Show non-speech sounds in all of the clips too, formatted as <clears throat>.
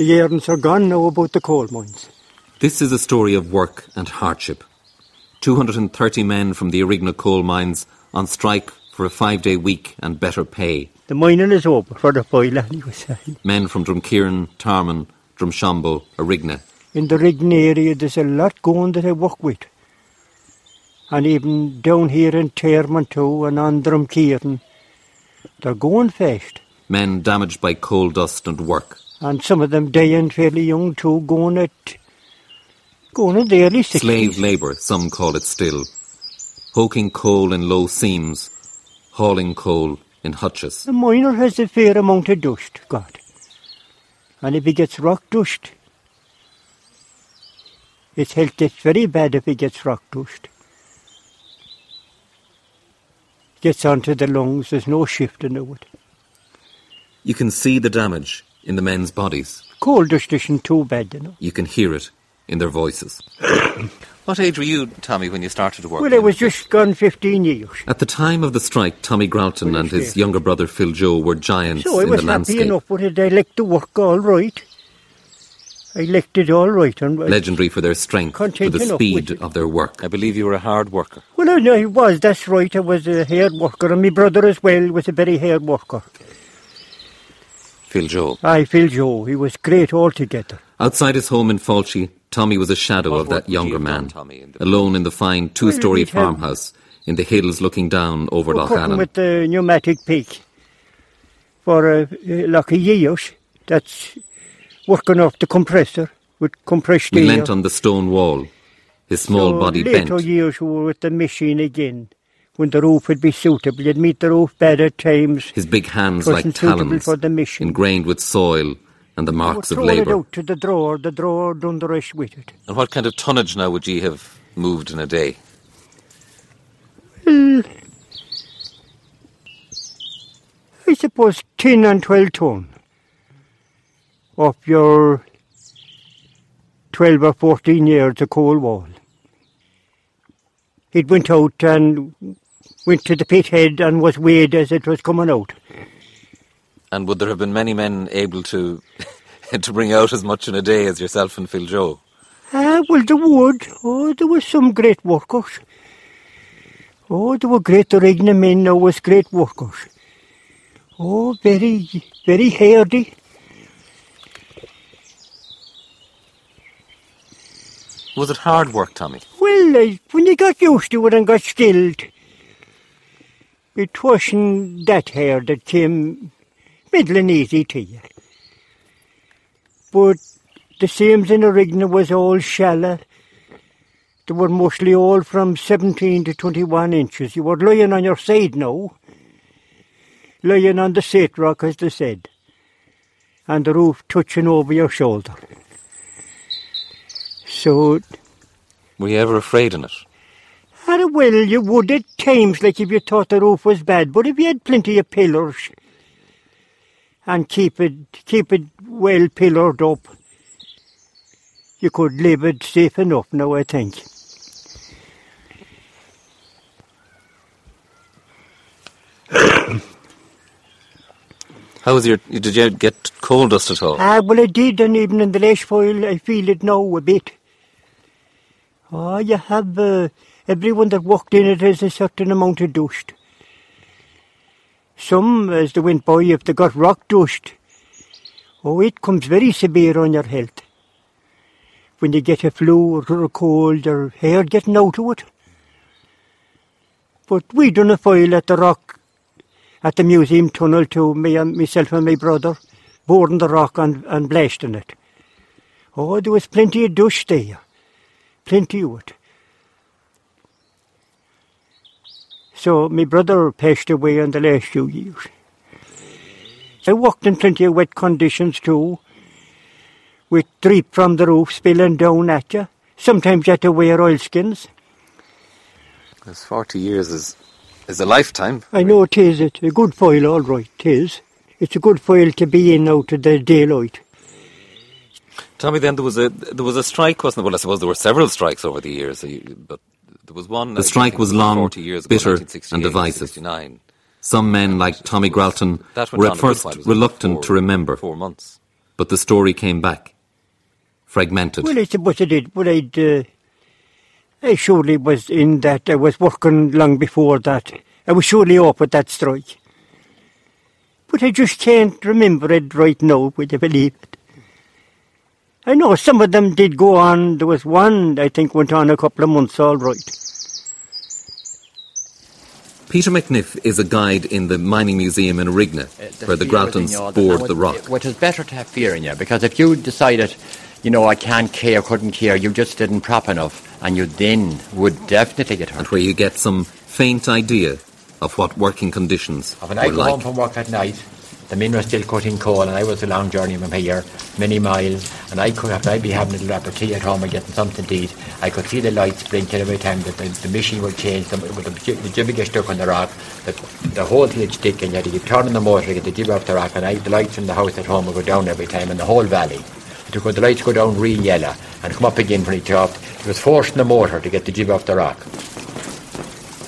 The yearns are gone now about the coal mines. This is a story of work and hardship. 230 men from the Arigna coal mines on strike for a five day week and better pay. The mining is over for the boiler, <laughs> anyway. Men from Drumkeeran, Tarmon, Drumshanbo, Arigna. In the Riggan area, there's a lot going that I work with. And even down here in Tarmon too, and on Drumkeeran, they're going fast. Men damaged by coal dust and work. And some of them dying fairly young too, going at going in the early 60s. Slave labour, some call it still. Hoking coal in low seams, hauling coal in hutches. The miner has a fair amount of dust, God. And if he gets rock dust, his health gets very bad if he gets rock dust. Gets onto the lungs, there's no shifting of it. You can see the damage in the men's bodies. Coal dust isn't too bad, you know. You can hear it in their voices. <coughs> what age were you, Tommy, when you started to work? Well, I was just gone 15 years. At the time of the strike, Tommy Gralton and his younger brother Phil Joe were giants So I was the happy landscape. enough with it. I liked the work all right. I liked it all right. And I- Legendary for their strength, for Content the speed of their work. I believe you were a hard worker. Well, I, know I was, that's right. I was a hard worker, and my brother as well was a very hard worker. Phil Joe. I feel Joe, he was great altogether. Outside his home in Falchi, Tommy was a shadow What of that younger man, Tommy, in the- alone in the fine two-story we'd have- farmhouse in the hills looking down over We're Lough Allen. with the pneumatic peak for uh, uh, like a years. That's working off the compressor with compressed he air. leant on the stone wall, his small so body later bent. years we were with the machine again. When the roof would be suitable, you'd meet the roof bed at times. His big hands like talons, for the mission. ingrained with soil and the marks of throw it labour. out to the drawer, the drawer done the rest with it. And what kind of tonnage now would ye have moved in a day? Well, I suppose 10 and 12 ton of your 12 or 14 years of coal wall. It went out and went to the pit head and was weighed as it was coming out. And would there have been many men able to <laughs> to bring out as much in a day as yourself and Phil Joe? Ah, well, there would. Oh, there were some great workers. Oh, there were great Regna men there was great workers. Oh, very, very hardy. Was it hard work, Tommy? Well, uh, when you got used to it and got skilled, it wasn't that hard. It came middling easy to you. But the seams in the Rigna was all shallow. They were mostly all from 17 to 21 inches. You were lying on your side now, lying on the set rock, as they said, and the roof touching over your shoulder. So Were you ever afraid in it? Ah, well, you would at times, like if you thought the roof was bad, but if you had plenty of pillars and keep it keep it well pillared up, you could live it safe enough now, I think. <coughs> How was your? Did you get coal dust at all? Ah, well, I did, and even in the lash foil, I feel it now a bit. Oh, you have uh, everyone that walked in it has a certain amount of dust. Some, as they went by, if they got rock dust, oh, it comes very severe on your health. When you get a flu or a cold or hair getting out of it. But we done a file at the rock, at the museum tunnel too, me and myself and my brother, boarding the rock and, and blasting it. Oh, there was plenty of dust there. Plenty of it. So my brother passed away in the last few years. I worked in plenty of wet conditions too, with drip from the roof spilling down at you. Sometimes you had to wear oilskins. Because forty years is is a lifetime. I know it is. It's a good foil, all right. It is. It's a good foil to be in out of the daylight. Tommy, then there was a there was a strike, wasn't there? Well, I suppose there were several strikes over the years, uh, but there was one. The strike was long, 40 years ago, bitter, and divisive. Some men, like Tommy Gralton, were at first while. It was about reluctant four- to remember. Four months. but the story came back. Fragmented. Well, I suppose I did, but I'd, uh, I surely was in that. I was working long before that. I was surely up at that strike. But I just can't remember it right now, would you believe it? I know some of them did go on. There was one, I think, went on a couple of months all right. Peter McNiff is a guide in the Mining Museum in Rigna, Uh, where the fear Groutons you bored the rock. Which is better to have fear in you, because if you decided, you know, I can't care, couldn't care, you just didn't prop enough, and you then would definitely get hurt. and where you get some faint idea of what working conditions of an were go home like. from work at night, the men were still cutting coal, and I was a long journey from here, many miles, and I could have, I'd be having a little of tea at home and getting something to eat. I could see the lights blinking every time that the, the machine would change, the, the, the jibby get stuck on the rock, the, the whole thing would stick, and you had to keep turning the motor to get the jib off the rock, and I, the lights in the house at home would go down every time, and the whole valley. The lights go down real yellow, and come up again when it dropped. It was forcing the motor to get the jib off the rock.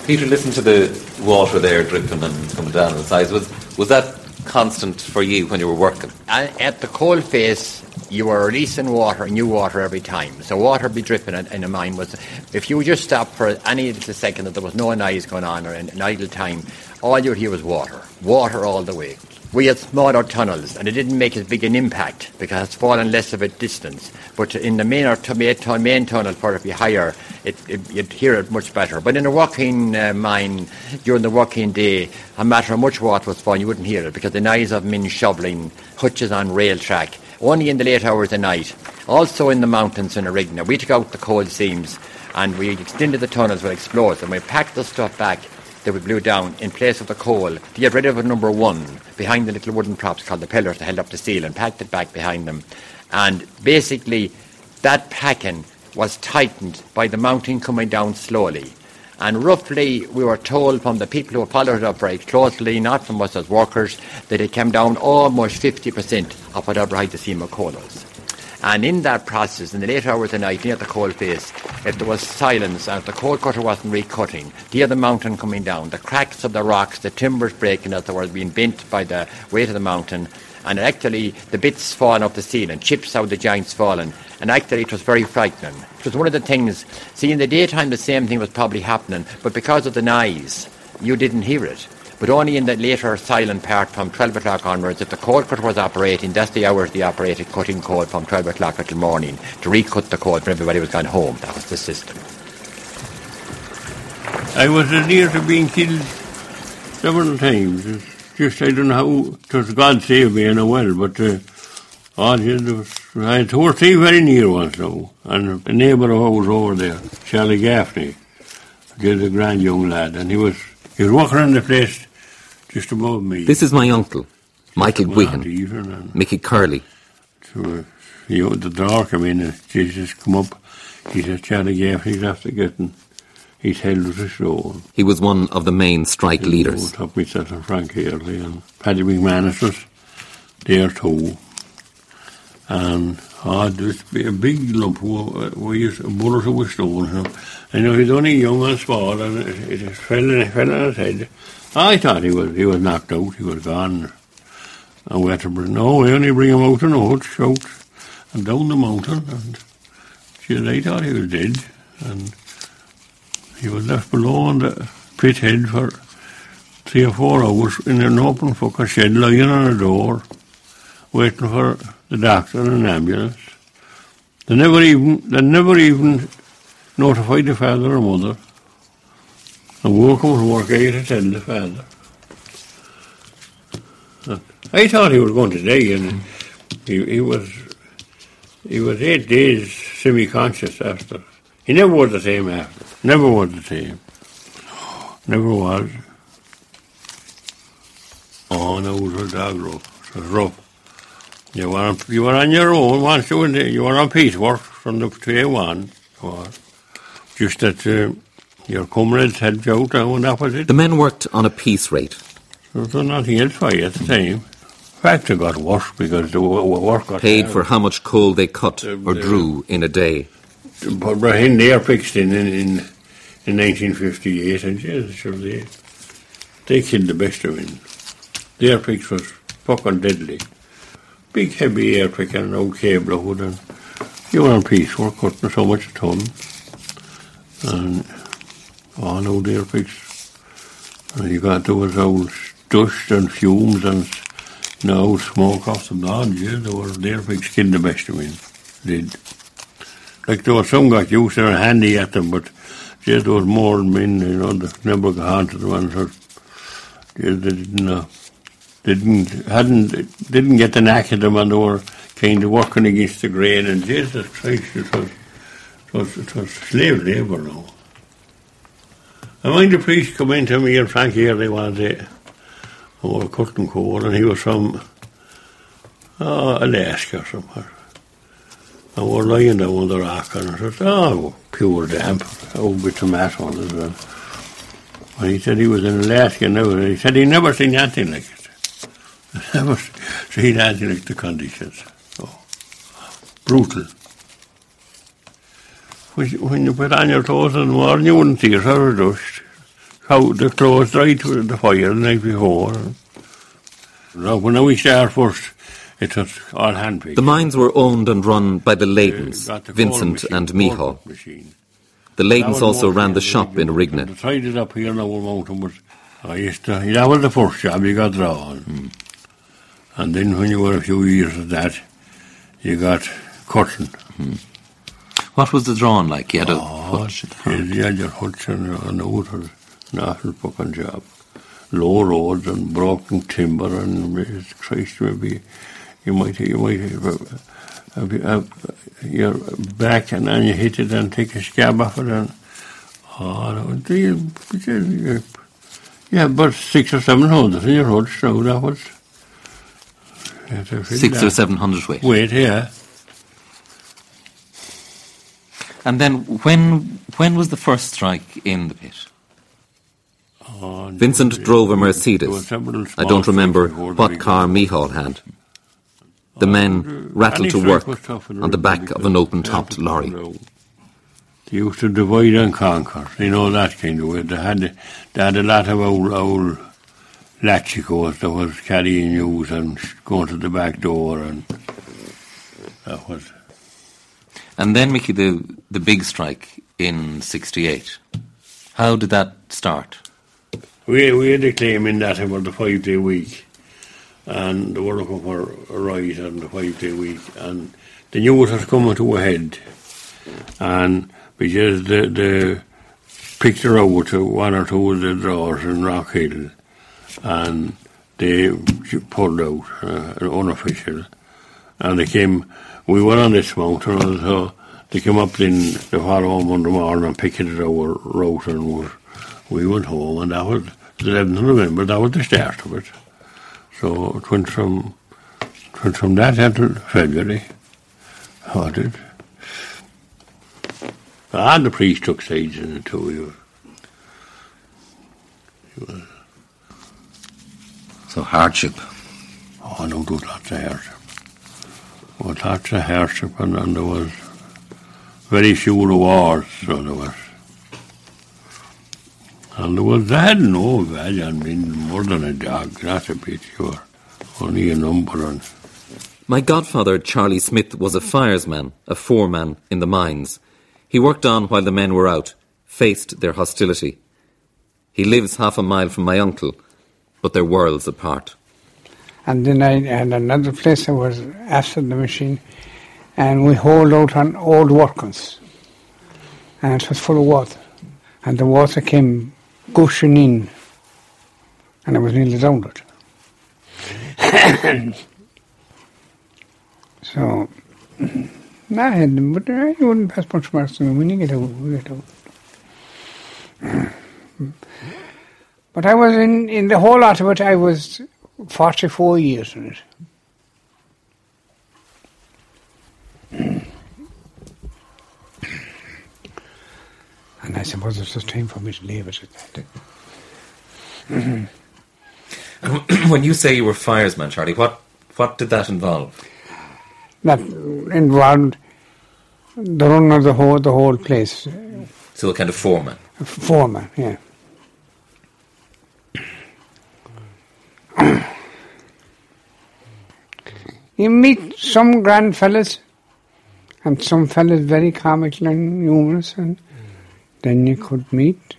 Peter, listen to the water there dripping and coming down the sides. Was, was that constant for you when you were working? At the coal face, you were releasing water, new water every time. So water be dripping in, in a mine was, if you just stopped for any second that there was no noise going on or an, an idle time, all you'd hear was water, water all the way. We had smaller tunnels, and it didn't make as big an impact because it's fallen less of a distance. But in the main or main, tunnel, be higher, it, it, you'd hear it much better. But in a working uh, mine, during the working day, a matter much water was falling, you wouldn't hear it because the noise of men shoveling hutches on rail track, only in the late hours of night. Also in the mountains in Arigna, we took out the coal seams and we extended the tunnels with explosives and we packed the stuff back that we blew down in place of the coal to get rid of a number one behind the little wooden props called the pillars that held up the steel and packed it back behind them. And basically that packing was tightened by the mountain coming down slowly. And roughly, we were told from the people who followed up very closely, not from us as workers, that it came down almost 50% of whatever height the seam of coal was. And in that process, in the late hours of the night, near the coal face, if there was silence and if the coal cutter wasn't recutting, hear the mountain coming down, the cracks of the rocks, the timbers breaking as they were being bent by the weight of the mountain, and actually the bits falling off the ceiling, chips out the joints falling, and actually it was very frightening. It was one of the things, see in the daytime the same thing was probably happening, but because of the noise, you didn't hear it. But only in the later silent part from 12 o'clock onwards, if the coal cutter was operating, that's the hours they operated cutting coal from 12 o'clock until morning to recut the coal when everybody was gone home. That was the system. I was near to being killed several times. Just I don't know how. Was God saved me in a well, but uh, you know, was, I had to stay very near once now, and a neighbour of ours over there, Charlie Gaffney, he's a grand young lad, and he was he was walking around the place just above me. This is my uncle, Michael One Guihan, evening, and Mickey Curley. so, uh, you the dark, I mean, and Jesus come up. He said, Charlie Gaffney's after getting his head was a stone. He was one of the main strike leaders. Top myself and Frank Haley and Paddy McManus was there too. And this be a big lump. We used a bullet of a stone. You know. He's only young and small, and it, it fell, in, fell on his head. I thought he was he was knocked out. He was gone. I went to bring, no, we only bring him out and out, shout, and down the mountain. And she I thought he was dead. And he was left below on the pit head for three or four hours in an open fucking shed lying on a door, waiting for the doctor and an ambulance. They never even they never even notified the father or mother. And come to work, tell the father. I thought he was going to die, and he, he was he was eight days semi-conscious after. He never was the same after. Never was the same. Never was. Oh, no, it was a dog rough. It was rough. You were on, you were on your own once you were, you were on piecework from the day one. Just that uh, your comrades helped you out and that was it. The men worked on a piece rate. There was nothing else for you at the time. In fact, it got worse because the wo- wo- work got Paid hard. for how much coal they cut Um, or the- drew in a day. But Brahim, they are fixed in in, in, in 1958, and yes, sure they, they killed the best of it. Their fix was fucking deadly. big heavy air pick and an old cable hood and you were on piecework cutting so much a ton. And all old air picks. And you got was old dust and fumes and you smoke off the blood, yeah, there were air picks killed the best of me. Did. Like there was some got used to and handy at them, but yeah, there was more men, you know, that never got on to the ones that yeah, they didn't uh, didn't hadn't didn't get the knack of them and they were kind of working against the grain and Jesus Christ it was it was, it was slave labour now. I mind the priest come in to me and Frankie early one day over cutting coal and he was from uh, Alaska or somewhere. And we're lying down on the rock and I said, oh, pure damp, old bit of mat on well. And he said he was in Alaska now and he said he never seen anything like it. <laughs> Never so seen anything like the conditions. Oh, brutal. When, you put on your clothes in the morning, you wouldn't see yourself dust. How the clothes dried to the fire the night before. No, when we start first, it was all hand picked. The mines were owned and run by the Uh, Leydens, the Vincent coal and machine, Michal. The Leydens also ran the shop in The Rigna. side it up here now on mountain was I used to that was the first job you got drawn. And then when you were a few years of that, you got cutting. What was the drawing like? You had a ah, hutch. you had your huts and an outer national fucking job. Low roads and broken timber and Christ maybe you might you might have, uh, have, have your back and then you hit it and take a scab off it and oh that was the yeah, about six or seven hundred in your huts now that was you Six or seven hundred weight. Wait, yeah. And then when when was the first strike in the pit? Vincent no, drove a Mercedes. I don't remember strikes before the what car one. Michal had. The men rattled to work was tough in on the back of an open-topped lorry. They used to divide and conquer, you know, that kind of way. They had, they had a lot of old, old latchicos that was carrying news and going to the back door and that was... And then, Mickey, the, the big strike in 68. How did that start? We, we had a claim in that about the five day week, and they were looking on the five day week, and the news was coming to a head, and because the, the picked her out to one or two of the drawers in Rock Hill, and they pulled out, uh, unofficial, and they came, we were on this mountain, and so they came up in the following Monday morning and picketed our route, and we we went home, and that was the 11th of November, that was the start of it. So it went from, it went from that until February. How it did. And the priest took sides in it too. He was, So hardship. oh, no, was lots of hardship. Was lots of hardship, and, there was very few rewards, so there was. And there was, they had no value, I mean, more than a dog, that's a bit, sure. Only a number, and My godfather, Charlie Smith, was a firesman, a foreman in the mines. He worked on while the men were out, faced their hostility. He lives half a mile from my uncle, but they're worlds apart. And then I had another place that was after the machine, and we hauled out on old workings. And it was full of water. And the water came gushing in, and I was nearly drowned. <coughs> so, <coughs> I had them, but I wouldn't pass much marks to me. We get out, we get out. <coughs> But I was in, in the whole lot of it, I was 44 years in it. And I suppose it's just time for me to leave it at that. <clears throat> when you say you were firesman, Charlie, what, what did that involve? That involved the run of the whole, the whole place. So a kind of foreman. Foreman, yeah. You meet some grand fellas, and some fellas very comical and humorous, and then you could meet.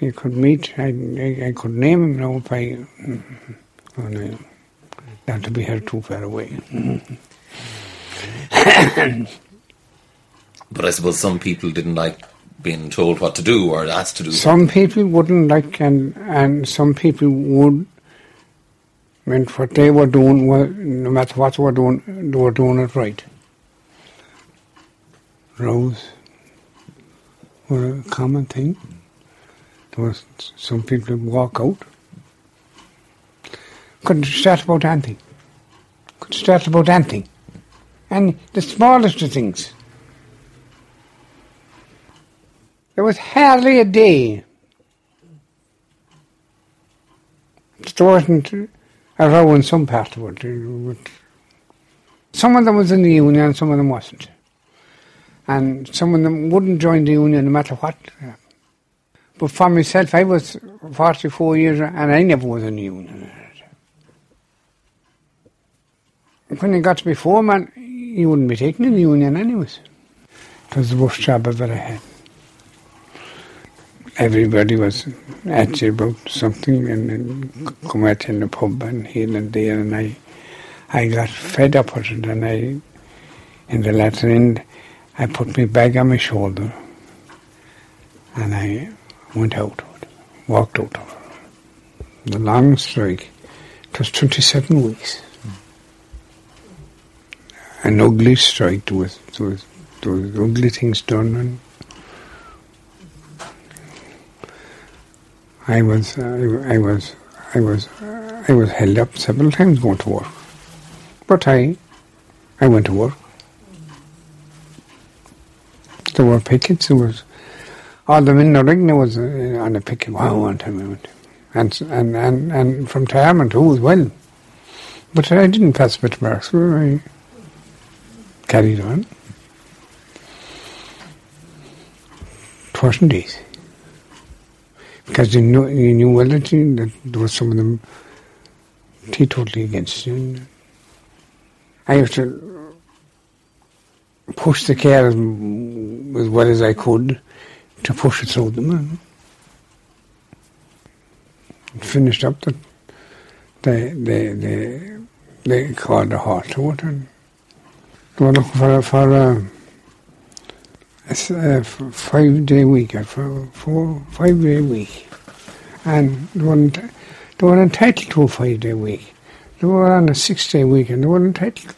You could meet. I, I, I could name him now if I. Mm, oh no, not to be held too far away. <coughs> But I suppose some people didn't like being told what to do or asked to do. Some people wouldn't like, and and some people would. Meant what they were doing was, no matter what they were doing, they were doing it right. Rows were a common thing. There was some people walk out. Couldn't start about anything. Could start about anything. And the smallest of things. There was hardly a day there wasn't a row in some part of it. Some of them was in the union some of them wasn't. And some of them wouldn't join the union no matter what. But for myself, I was 44 years and I never was in the union. When it got to be foreman, you wouldn't be taken in the union anyways. It was the worst job I've ever had. Everybody was at about something and then come out in the pub and here and there and I I got fed up with it and I in the latter end I put my bag on my shoulder and I went out, walked out. The long strike. It was 27 weeks. An ugly strike. Was, there was ugly things done and I was, uh, I was, I was, I was held up several times going to work. But I, I went to work. There were pickets. There was all the. There was uh, on a picket. Wow, one time I went, and and and and from Tarmon too as well. But I didn't pass bit marks. I carried on. Wasn't easy because you knew well that, there was some of them teetotally against you. I used to push the car as, as well as I could to push it through them. And finished up the they they they they called a halt to it and looking for for a a f- five day week or for four five day week. And they weren't they were entitled to a five day week. They were on a six day week and they weren't entitled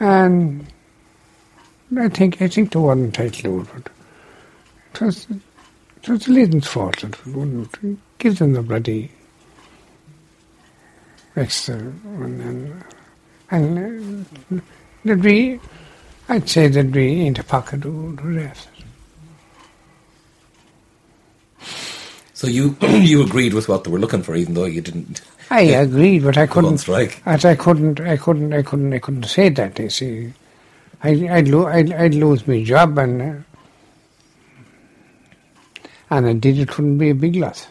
and I think I think they weren't entitled to it but it was it was the lady's fault that wouldn't give them the bloody extra and and, and uh, there'd be I'd say that we inte in the pocket to the rest. So you <clears throat> you agreed with what they were looking for, even though you didn't I agreed, but I couldn't. strike. As I couldn't, I couldn't, I couldn't, I couldn't say that. You see, I, I'd, lo- I'd, I'd lose my job, and uh, and I did it wouldn't be a big loss.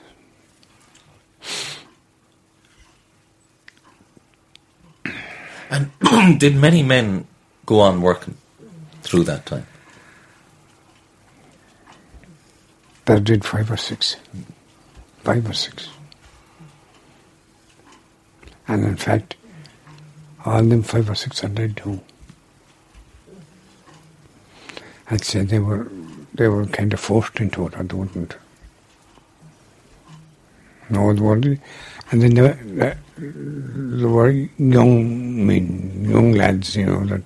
And <clears throat> did many men go on working through that time? That did five or six, five or six, and in fact, all them five or six hundred who did too. I'd say they were they were kind of forced into it. I wouldn't. No, it wasn't. And then uh, there, there, there were young men, young lads, you know, that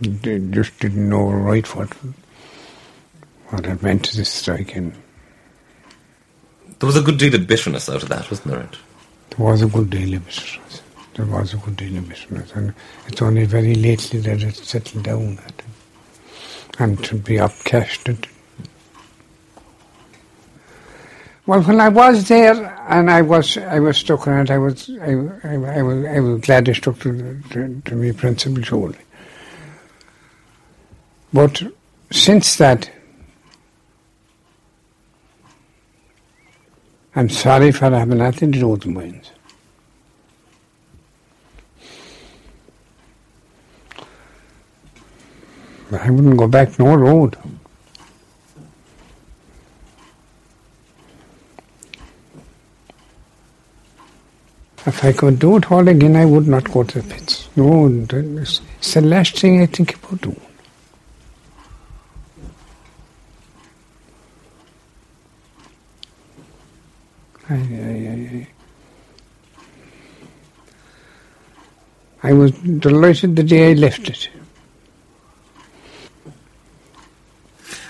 they just didn't know right what what it meant to this strike, and There was a good deal of bitterness out of that, wasn't there? there was a good deal of bitterness. There was a good deal of bitterness, and it's only very lately that it settled down. And to be upcashed. It. Well, when I was there and I was I was stuck on it, I was I, I, I was I was glad I stuck to, to, to my principle surely. But since that, I'm sorry for having nothing to do with mines. But I wouldn't go back no road. If I could do it all again, I would not go to the pits. No, it's the last thing I think about doing. I, was delighted the day I left it.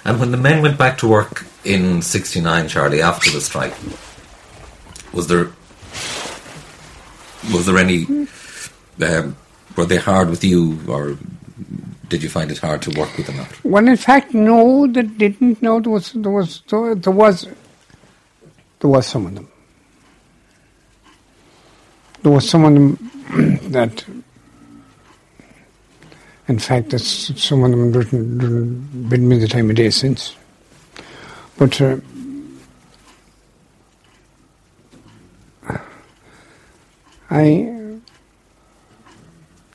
And when the men went back to work in 69, Charlie, after the strike, was there was there any um, were they hard with you or did you find it hard to work with them after? Well, in fact, no, they didn't. No, there was, there was, there was, there was some of them. There was some of them <clears throat> that, in fact, that's some of them didn't, didn't bid me the time of day since. But uh, I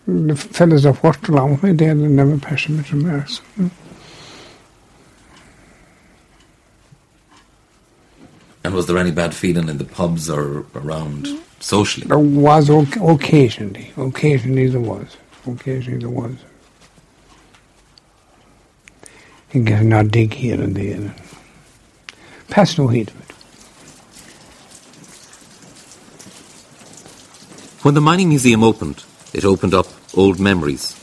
the fellows I've worked along with, they had never passionate remarks. And was there any bad feeling in the pubs or around mm. socially? There was oc- occasionally, occasionally there was, occasionally there was. You get an odd dig here and there. Pass no heed of it. When the mining museum opened, it opened up old memories.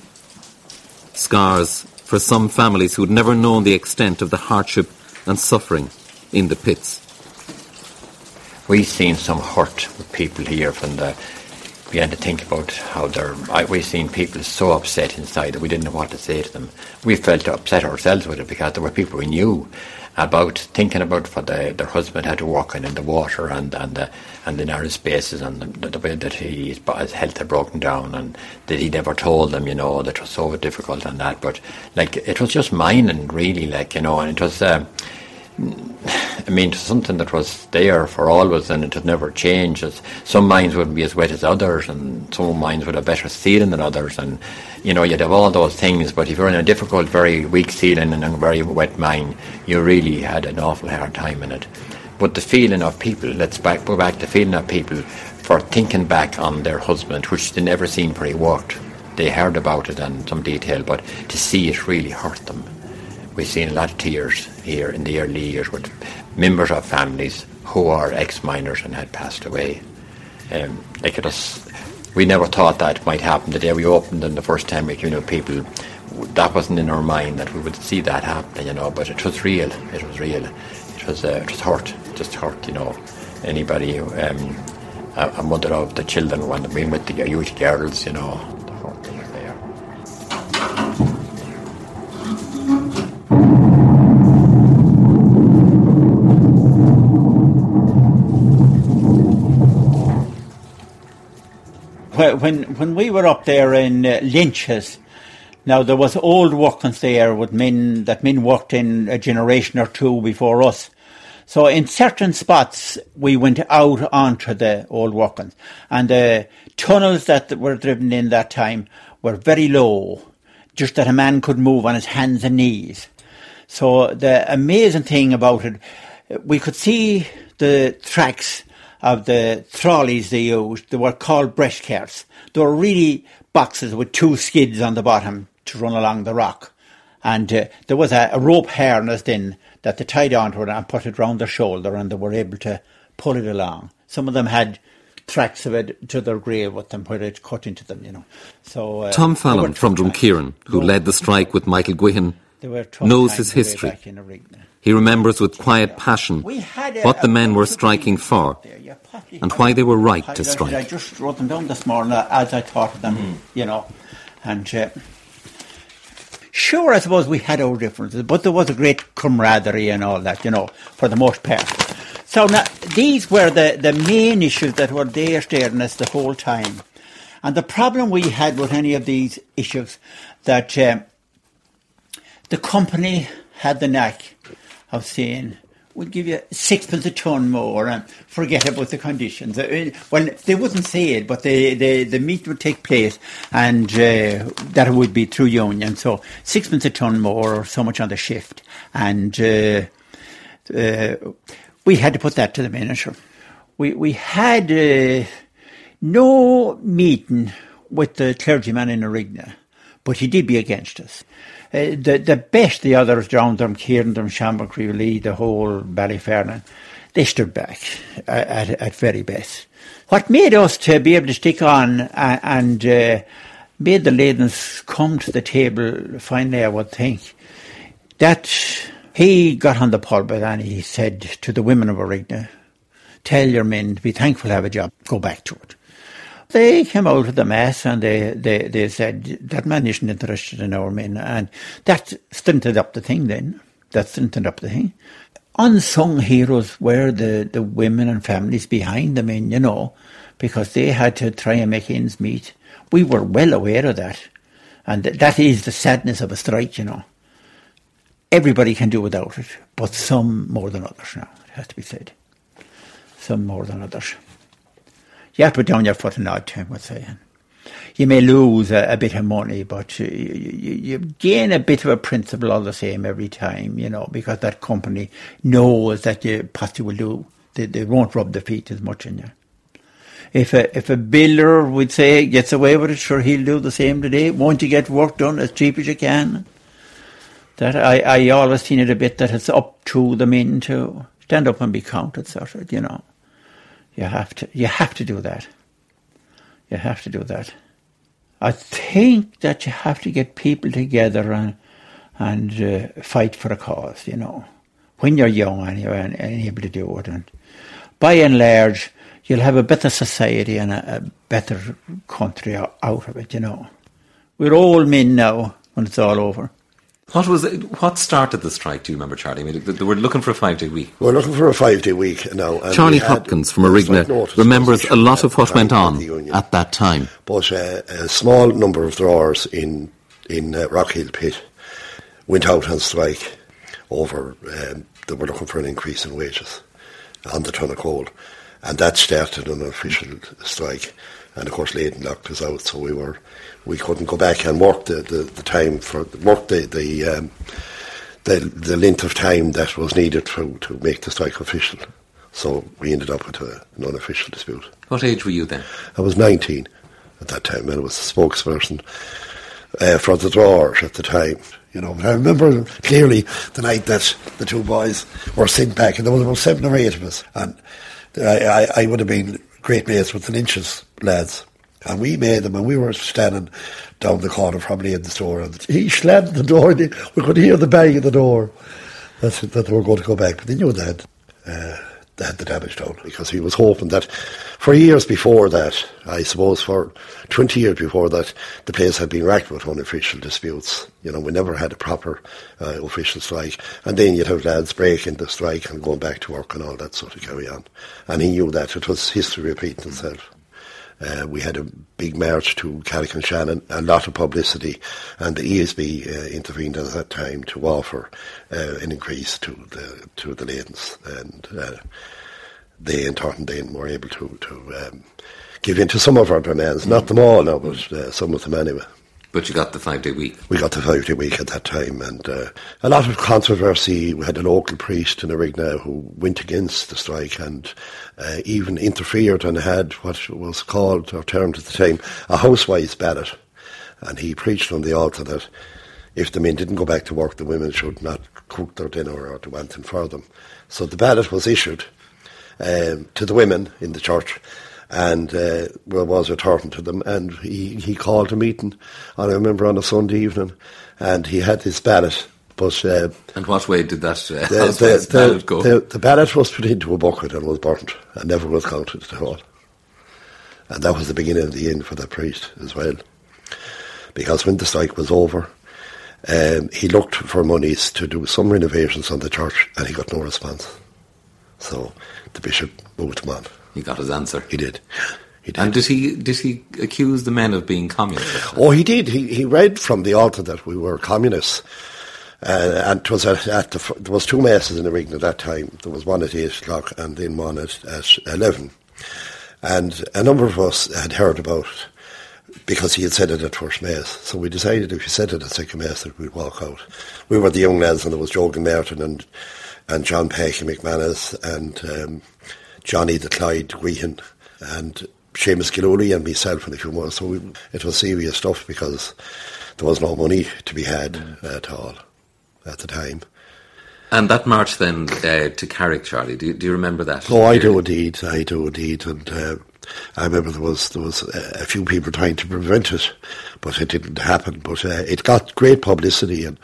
Scars for some families who had never known the extent of the hardship and suffering in the pits. We've seen some hurt with people here from the. We had to think about how they're. We've seen people so upset inside that we didn't know what to say to them. We felt upset ourselves with it because there were people we knew about thinking about what the, their husband had to walk in, in the water and and the and the narrow spaces and the, the way that he, his health had broken down and that he never told them, you know, that was so difficult and that. But like it was just mining, really, like you know, and it was. Uh, I mean, something that was there for always and it had never changed. Some mines wouldn't be as wet as others, and some mines would have better sealing than others, and you know you'd have all those things. But if you're in a difficult, very weak sealing and a very wet mine, you really had an awful hard time in it. But the feeling of people, let's back, go back to the feeling of people for thinking back on their husband, which they never seen where he worked. They heard about it in some detail, but to see it really hurt them we've seen a lot of tears here in the early years with members of families who are ex-miners and had passed away. Um, we never thought that might happen. The day we opened and the first time we you know people that wasn't in our mind that we would see that happen you know but it was real. It was real. It was uh, it was hurt. Just hurt you know. Anybody um, a, a mother of the children when being with the youth girls you know when when we were up there in uh, Lynch's, now there was old workings there with men that men worked in a generation or two before us. So in certain spots we went out onto the old workings, and the tunnels that were driven in that time were very low, just that a man could move on his hands and knees. So the amazing thing about it, we could see the tracks of the trolleys they used. They were called breast carts. They were really boxes with two skids on the bottom to run along the rock. And uh, there was a, a rope harness then that they tied onto it and put it round their shoulder and they were able to pull it along. Some of them had tracks of it to their grave with them where they'd cut into them, you know. So uh, Tom Fallon from. Drumkeeran, who led the strike with Michael Guihan, they were tough knows his history. in. He remembers with quiet passion a- what the men were striking for there, yeah, partly- and why they were right to strike. I just wrote them down this morning as I thought of them, Hmm. you know. And uh, sure, I suppose we had our differences, but there was a great camaraderie and all that, you know, for the most part. So now, these were the, the main issues that were there staring us the whole time. And the problem we had with any of these issues that uh, the company had the knack of saying, we'll give you sixpence a ton more and forget about the conditions. Uh, well, they wouldn't say it, but the, the, the meet would take place and uh, that would be through union. So sixpence a ton more or so much on the shift. And uh, uh, we had to put that to the manager. We, we had uh, no meeting with the clergyman in Arigna, but he did be against us. Uh, the the best the others around them, them, Shamrock, Lee, the whole Ballyfarnon, they stood back at, at, very best. What made us to be able to stick on and, and uh, made the Leydens come to the table finally, I would think, that he got on the pulpit and he said to the women of Arigna, tell your men to be thankful to have a job, go back to it. They came out of the mess and they, they, they said that man isn't interested in our men. And that strengthened up the thing then. That strengthened up the thing. Unsung heroes were the, the women and families behind the men, you know, because they had to try and make ends meet. We were well aware of that. And that is the sadness of a strike, you know. Everybody can do without it, but some more than others now, it has to be said. Some more than others you have to put down your foot and odd time, we're saying. You may lose a, a bit of money, but you, you, you, gain a bit of a principle all the same every time, you know, because that company knows that you possibly will do. They, they won't rub the feet as much in you. If a, if a builder would say gets away with it, sure he'll do the same today. Won't you get work done as cheap as you can? That I, I always seen it a bit that it's up to the men to stand up and be counted, sort of, you know. You have to, you have to do that. You have to do that. I think that you have to get people together and and uh, fight for a cause. You know, when you're young and you're able to do it, and by and large, you'll have a better society and a, a better country out of it. You know, we're all men now when it's all over. What was it, what started the strike? Do you remember, Charlie? I mean, they were looking for a five day week. We're looking for a five day week now. Charlie Hopkins from Arigna remembers a lot of what went on at that time. But uh, a small number of drawers in in uh, Rockhill Pit went out on strike over. Um, they were looking for an increase in wages on the ton of coal, and that started an official strike. And of course, Leyden locked us out, so we were we couldn't go back and work the, the, the time for work the the, um, the the length of time that was needed to to make the strike official. So we ended up with a, an unofficial dispute. What age were you then? I was 19 at that time, and I was a spokesperson uh, for the drawers at the time. You know, I remember clearly the night that the two boys were sent back, and there was about seven or eight of us, and I, I, I would have been great mates with the Lynch's lads. And we made them, and we were standing down the corner probably in the store, and he slammed the door. and We could hear the bang of the door. That's that they were going to go back, but they knew that uh, had the damage done because he was hoping that for years before that, I suppose for 20 years before that, the place had been racked with unofficial disputes. You know, we never had a proper uh, official strike. And then you'd have lads breaking the strike and going back to work and all that sort of carry on. And he knew that. It was history repeating itself. Uh, we had a big march to Shannon, a lot of publicity, and the ESB uh, intervened at that time to offer uh, an increase to the to the lanes, and uh, they in then were able to to um, give in to some of our demands, not them all now, but uh, some of them anyway. But you got the five day week. We got the five day week at that time, and uh, a lot of controversy. We had a local priest in Arigna who went against the strike and uh, even interfered and had what was called or termed at the time a housewives ballot. And he preached on the altar that if the men didn't go back to work, the women should not cook their dinner or do anything for them. So the ballot was issued um, to the women in the church and uh, well, was returning to them. And he, he called a meeting, and I remember on a Sunday evening, and he had his ballot. But uh, and what way did that uh, the, <laughs> the, the, ballot go? The, the ballot was put into a bucket and was burnt, and never was counted at all. And that was the beginning of the end for that priest as well, because when the strike was over. Um, he looked for monies to do some renovations on the church and he got no response. So the bishop moved him on. He got his answer. He did. He did. And did he did he accuse the men of being communists? Oh, he did. He he read from the altar that we were communists, Uh, and it was at, at the, there was two masses in the ring at that time. There was one at eight o'clock and then one at, at eleven. And a number of us had heard about it because he had said it at first mass. So we decided if he said it at second mass that we'd walk out. We were the young lads and there was Jogan Martin and and John Peck and McManus and um, Johnny the Clyde Guihan and Seamus Gillooly and myself and a few more. So we, it was serious stuff because there was no money to be had at all at the time. And that march then uh, to Carrick, Charlie, do you, do you remember that? Oh, I do indeed. I do indeed. And uh, I remember there was there was a few people trying to prevent it, but it didn't happen. But uh, it got great publicity. And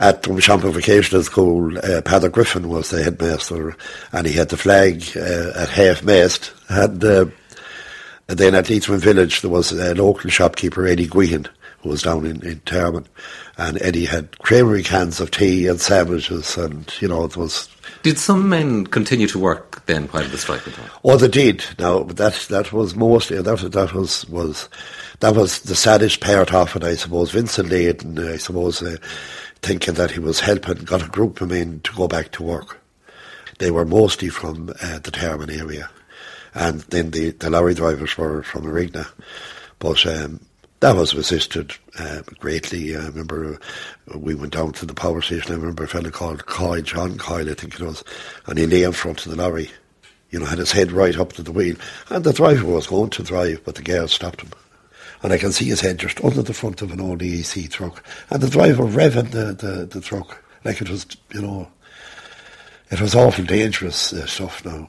at Drumshanbo Vocational School, uh, Griffin was the headmaster, and he had the flag uh, at half mast. And, uh, and then at Leitrim Village, there was a local shopkeeper, Eddie Guihan, who was down in, in Tarmon. And Eddie had creamery cans of tea and sandwiches, and, you know, it was Did some men continue to work then while the strike went on? Oh, they did. Now that that was mostly that that was was that was the saddest part of it, I suppose. Vincent Leyden, I suppose, uh, thinking that he was helping, got a group of men to go back to work. They were mostly from uh, the Tarmon area, and then the, the lorry drivers were from Arigna. But um, that was resisted uh, greatly. I remember uh, we went down to the power station. I remember a fellow called Coyle, John Coyle, I think it was, and he lay in front of the lorry. You know, had his head right up to the wheel, and the driver was going to drive, but the girl stopped him. And I can see his head just under the front of an old EEC truck, and the driver revving the, the, the truck like it was, you know, it was awful dangerous uh, stuff now.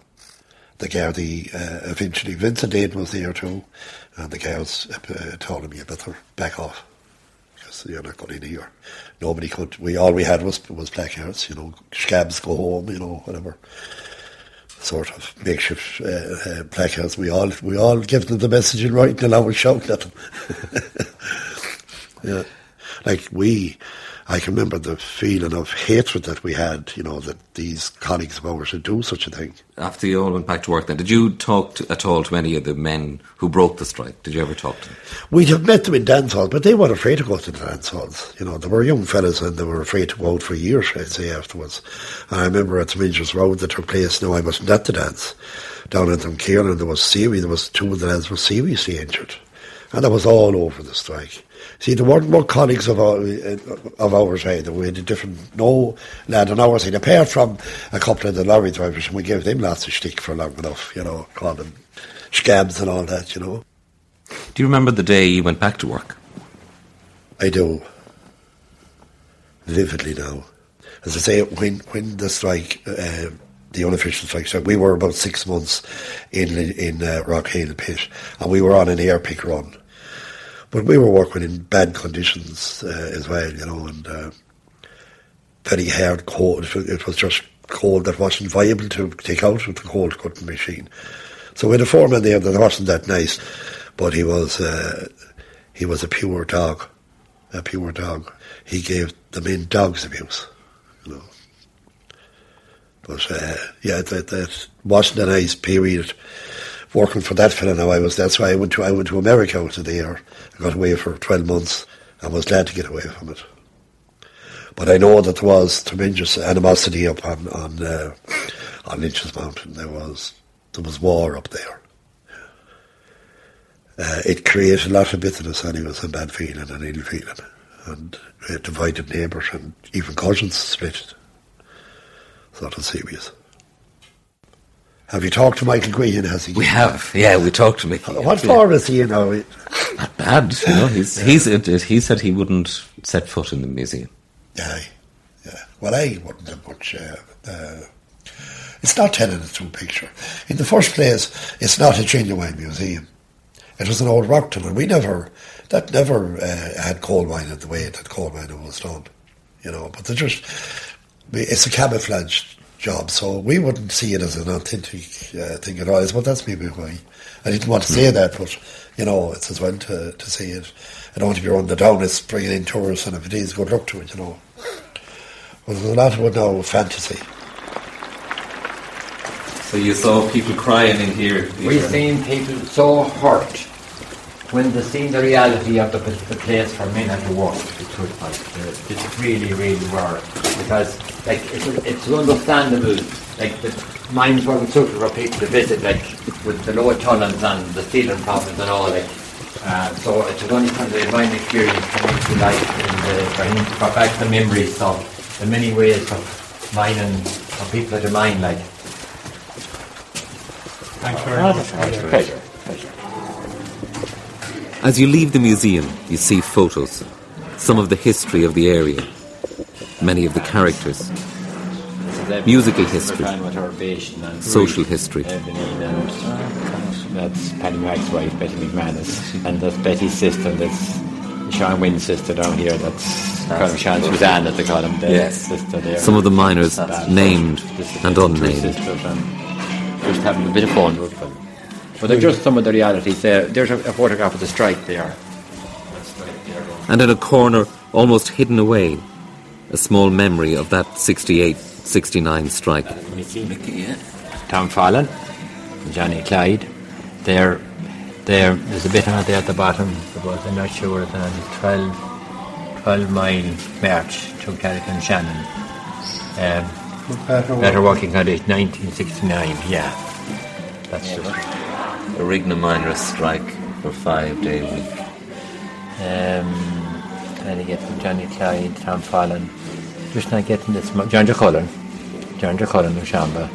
The Gardaí uh, eventually, Vincent Aiden was there too, and the girls uh, told him, you better back off, because you're not going in here. Nobody could, we, all we had was, was placards, you know, scabs go home, you know, whatever. Sort of makeshift uh, uh, placards. We all, we all give them the message in writing and I was shouting at them. <laughs> yeah. Like we, I can remember the feeling of hatred that we had, you know, that these colleagues of ours would do such a thing. After you all went back to work then, did you talk to, at all to any of the men who broke the strike? Did you ever talk to them? We'd have met them in dance halls, but they weren't afraid to go to the dance halls. You know, they were young fellas and they were afraid to go out for years, I'd say, afterwards. And I remember at the Rangers Road that took place, no, I wasn't at the dance. Down at Dunkeer, and there was Siri, there was two of the lads were seriously injured. And that was all over the strike. See, there weren't more colleagues of, our, of ours either. We had a different, no lad on our side, apart from a couple of the lorry drivers, and we gave them lots of stick for long enough, you know, called them scabs and all that, you know. Do you remember the day you went back to work? I do. Vividly now. As I say, when, when the strike, uh, the unofficial strike started, we were about six months in in uh, Rockhill Pit, and we were on an air pick run. But we were working in bad conditions uh, as well, you know, and uh, very hard cold. It was just cold that wasn't viable to take out with the cold cutting machine. So we had a foreman there that wasn't that nice, but he was uh, he was a pure dog, a pure dog. He gave the men dogs abuse, you know. But uh, yeah, that, that wasn't a nice period working for that fella. Now I was that's why I went to I went to America with the year. I got away for twelve months. I was glad to get away from it. But I know that there was tremendous animosity up on on uh, on Lynch's Mountain. There was there was war up there. Uh, it created a lot of bitterness anyways a bad feeling and ill feeling and divided neighbours and even cousins split. Sort of serious. Have you talked to Michael Green? has he? We have, yeah, we talked to him. What for is he, you know? Not bad, you know. He's, he's, he said he wouldn't set foot in the museum. Yeah, yeah. Well, I wouldn't have much. Uh, uh, it's not telling a true picture. In the first place, it's not a genuine museum. It was an old rock tunnel. We never, that never uh, had coal mining the way that coal mining was done, you know. But they just, it's a camouflage job, so we wouldn't see it as an authentic uh, thing at all. But that's maybe why I didn't want to say that, but you know, it's as well to, to see it. I don't want to be running the down. It's bringing in tourists, and if it is, good luck to it, you know. But there's a lot of it now fantasy. So you saw people crying in here. We've seen people so hurt when they seen the reality of the, the place for men and the work, it was like, uh, it really, really were. Because, like, it's, it's understandable, like, the mines were suitable for people to visit, like, with the lower tunnels and the ceiling problems and all, like, uh, so it was only kind of my experience coming to life and uh, for him to got back the memories of the many ways of mining, of people at the mine, like. Thanks very much. Pleasure. Pleasure. As you leave the museum, you see photos, some of the history of the area, many of the characters, Musical history. social history. That's Paddy Mac's wife, Betty McManus, and that's Betty's sister. That's Sean Wynn's sister down here. That's Colonel Sean Suzanne, that they call him. Yes. sister there. Some of the miners That's- named and unnamed. sisters and Just having a bit of fun with them. But they're just some of the realities there. There's a, a photograph of the strike there. And in a corner, almost hidden away, a small memory of that 68 69 strike. Tom Fallon, Johnny Clyde. There, there, there's a bit on it there at the bottom. About, I'm not sure, it's on 12, 12 mile march to Carrick and Shannon. Um, better working condition, 1969, yeah. That's just. Arigna miners strike for five day week. Um, trying to get from Johnny Clyde, Tom Fallon. Just not getting this. John Cullen. John Cullen of Shamba.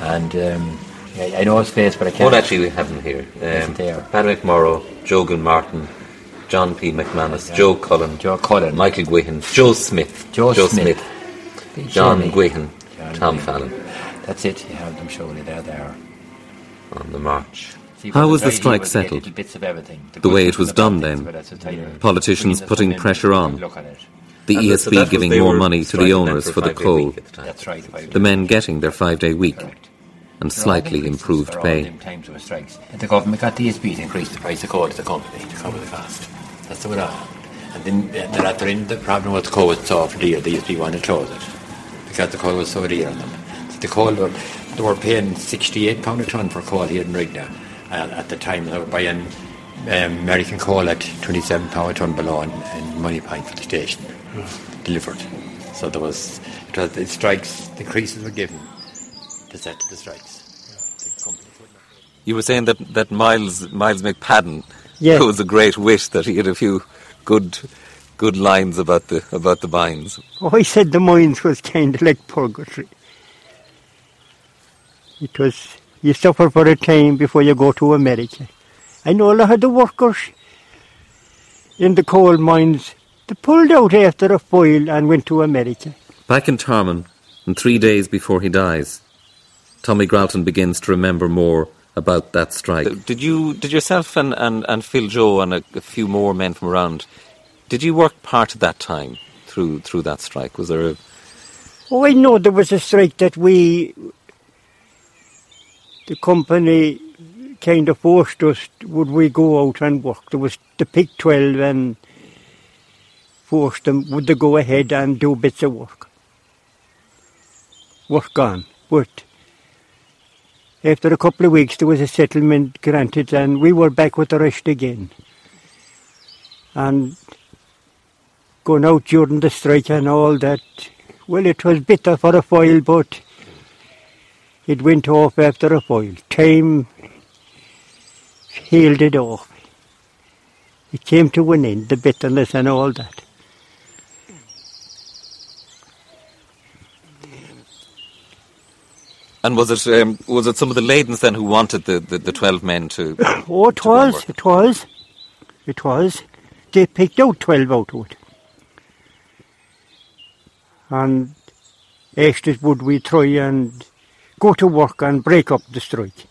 And um, I, I know his face, but I can't. Well, actually, we have them here. Um, they are. Paddy McMorrow, Jogan Martin, John P. McManus, Joe Cullen, Joe Cullen. Michael Guihan, Joe Smith, Joe Joe Smith. Smith, John. Guihan, Tom. Fallon That's it. You have them it there. There. on the march. See, How was the strike was to get settled? Bits of everything. The good way it was the done then. but that's a tighter- Politicians putting pressure on. Look at it. The E ESB so giving more money to the owners for for the coal, the. That's right. the men getting their five day week, Correct. and There slightly increases improved pay. times there strikes. And the government got the ESB to increase the price of coal to the company to cover the cost. That's the way it happened. And then they're at the end, the problem was the coal was so dear, the ESB wanted to close it because the coal was so dear on them. The coal, were, they were paying £68 a tonne for coal here in Arigna uh, at the time. They were buying um, American coal at £27 a tonne below and, and money paying for the station delivered. So there was, it was the strikes, the increases were given to set the strikes. The company couldn't You were saying that, that Miles Miles McPadden Yes. was a great wit that he had a few good good lines about the about the mines. Oh, I said the mines was kind of like purgatory. It was, you suffer for a time before you go to America. I know a lot of the workers in the coal mines, they pulled out after a while and went to America. Back in Tarmon, and three days before he dies, Tommy Gralton begins to remember more about that strike. Uh, did you, did yourself and, and, and Phil Joe and a, a few more men from around, did you work part of that time through through that strike? Was there a Oh, I know there was a strike that we, the company kind of forced us, would we go out and work? There was the pick 12 and forced them, would they go ahead and do bits of work? Work on. But after a couple of weeks, there was a settlement granted and we were back with the rest again. And going out during the strike and all that, well, it was bitter for a while, but it went off after a while. Time healed it off. It came to an end, the bitterness and all that. and was it um, was it some of the Leydens then who wanted the, the, the twelve men to? <coughs> Oh, it to was, it was, it was. They picked out 12 out of it. And asked us would we try and go to work and break up the strike.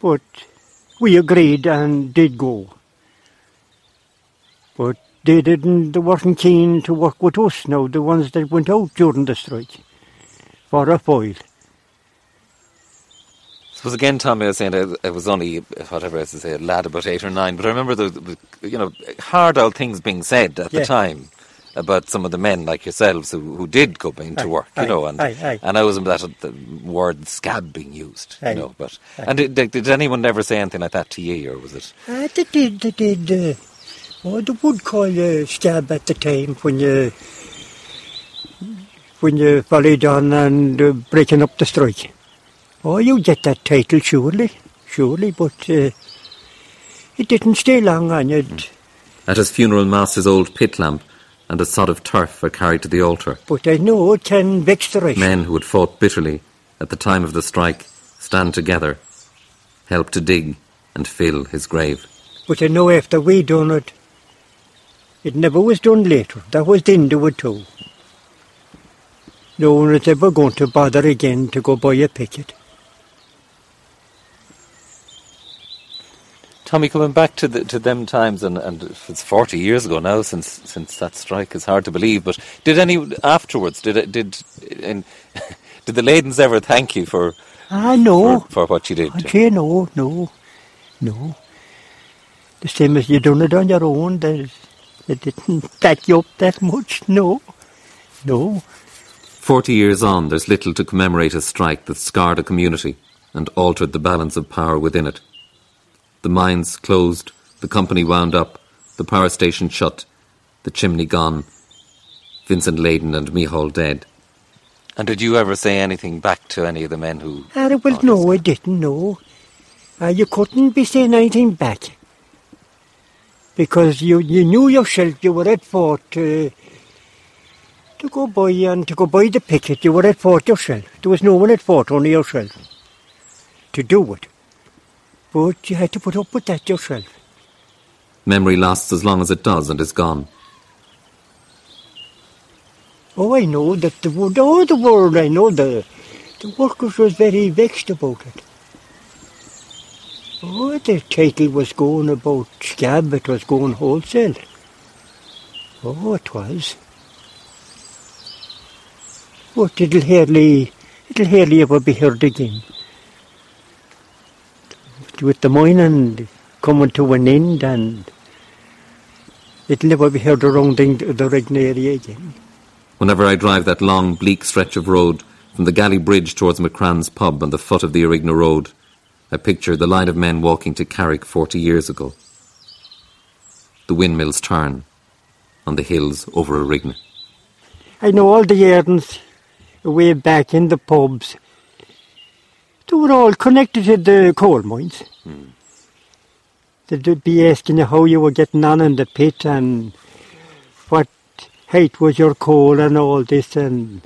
But we agreed and did go. But they didn't, they weren't keen to work with us now, the ones that went out during the strike, for a while. was again, Tommy, I was saying I, I was only whatever I was to say, a lad about eight or nine, but I remember the, the you know hard old things being said at Yeah. the time about some of the men like yourselves who, who did go into Aye, work, you aye, know, and aye, aye. and I was that at the word scab being used, Aye, you know. But and did, did, did anyone ever say anything like that to you, or was it? Uh, they did, they did. Uh, oh, they would call you scab at the time when you when you volleyed on and uh, breaking up the strike. Oh, you get that title surely, surely, but uh, it didn't stay long on you. At his funeral mass, his old pit lamp and a sod of turf are carried to the altar. But I know ten can vex the rest. Men who had fought bitterly at the time of the strike stand together, help to dig and fill his grave. But I know after we done it, it never was done later. That was the end of it too. No one is ever going to bother again to go buy a picket. Tommy, coming back to the, to them times, and, and it's forty years ago now since since that strike. It's hard to believe, but did any afterwards? Did it did and <laughs> did the Leydens ever thank you for Ah, no. for, for what you did? I'd no, no, no. The same as you done it on your own. They, they didn't back you up that much. No, no. Forty years on, there's little to commemorate a strike that scarred a community and altered the balance of power within it. The mines closed, the company wound up, the power station shut, the chimney gone, Vincent Leyden and Mihal dead. And did you ever say anything back to any of the men who? Ah, well, fought no, I didn't know. Ah, you couldn't be saying anything back. Because you, you knew yourself you were at fault uh, to go by and to go by the picket. You were at fault yourself. There was no one at fault, only yourself, to do it. But you had to put up with that yourself. Memory lasts as long as it does and is gone. Oh, I know that the wo- oh, the world, I know the the workers was very vexed about it. Oh, the title was going about scab, it was going wholesale. Oh, it was. But it'll hardly, it'll hardly ever be heard again. With the mining coming to an end and it'll never be heard around the, the Arigna area again. Whenever I drive that long, bleak stretch of road from the Galley Bridge towards McCran's pub on the foot of the Arigna Road, I picture the line of men walking to Carrick forty years ago. The windmills turn on the hills over Arigna. I know all the gardens way back in the pubs. They were all connected to the coal mines. They'd be asking you how you were getting on in the pit and what height was your coal and all this and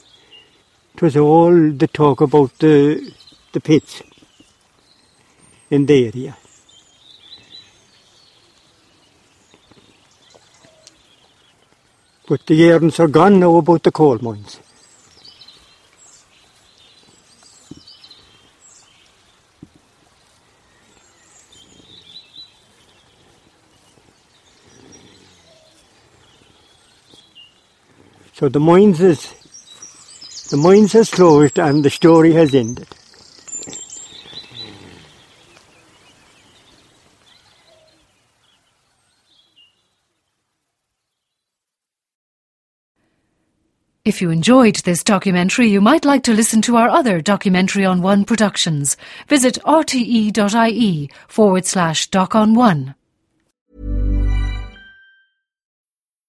it was all the talk about the the pits in the area. But the yarns are gone now about the coal mines. So the mines is the mines has closed and the story has ended. If you enjoyed this documentary, you might like to listen to our other Documentary on One productions. Visit rte.ie forward slash doc on one.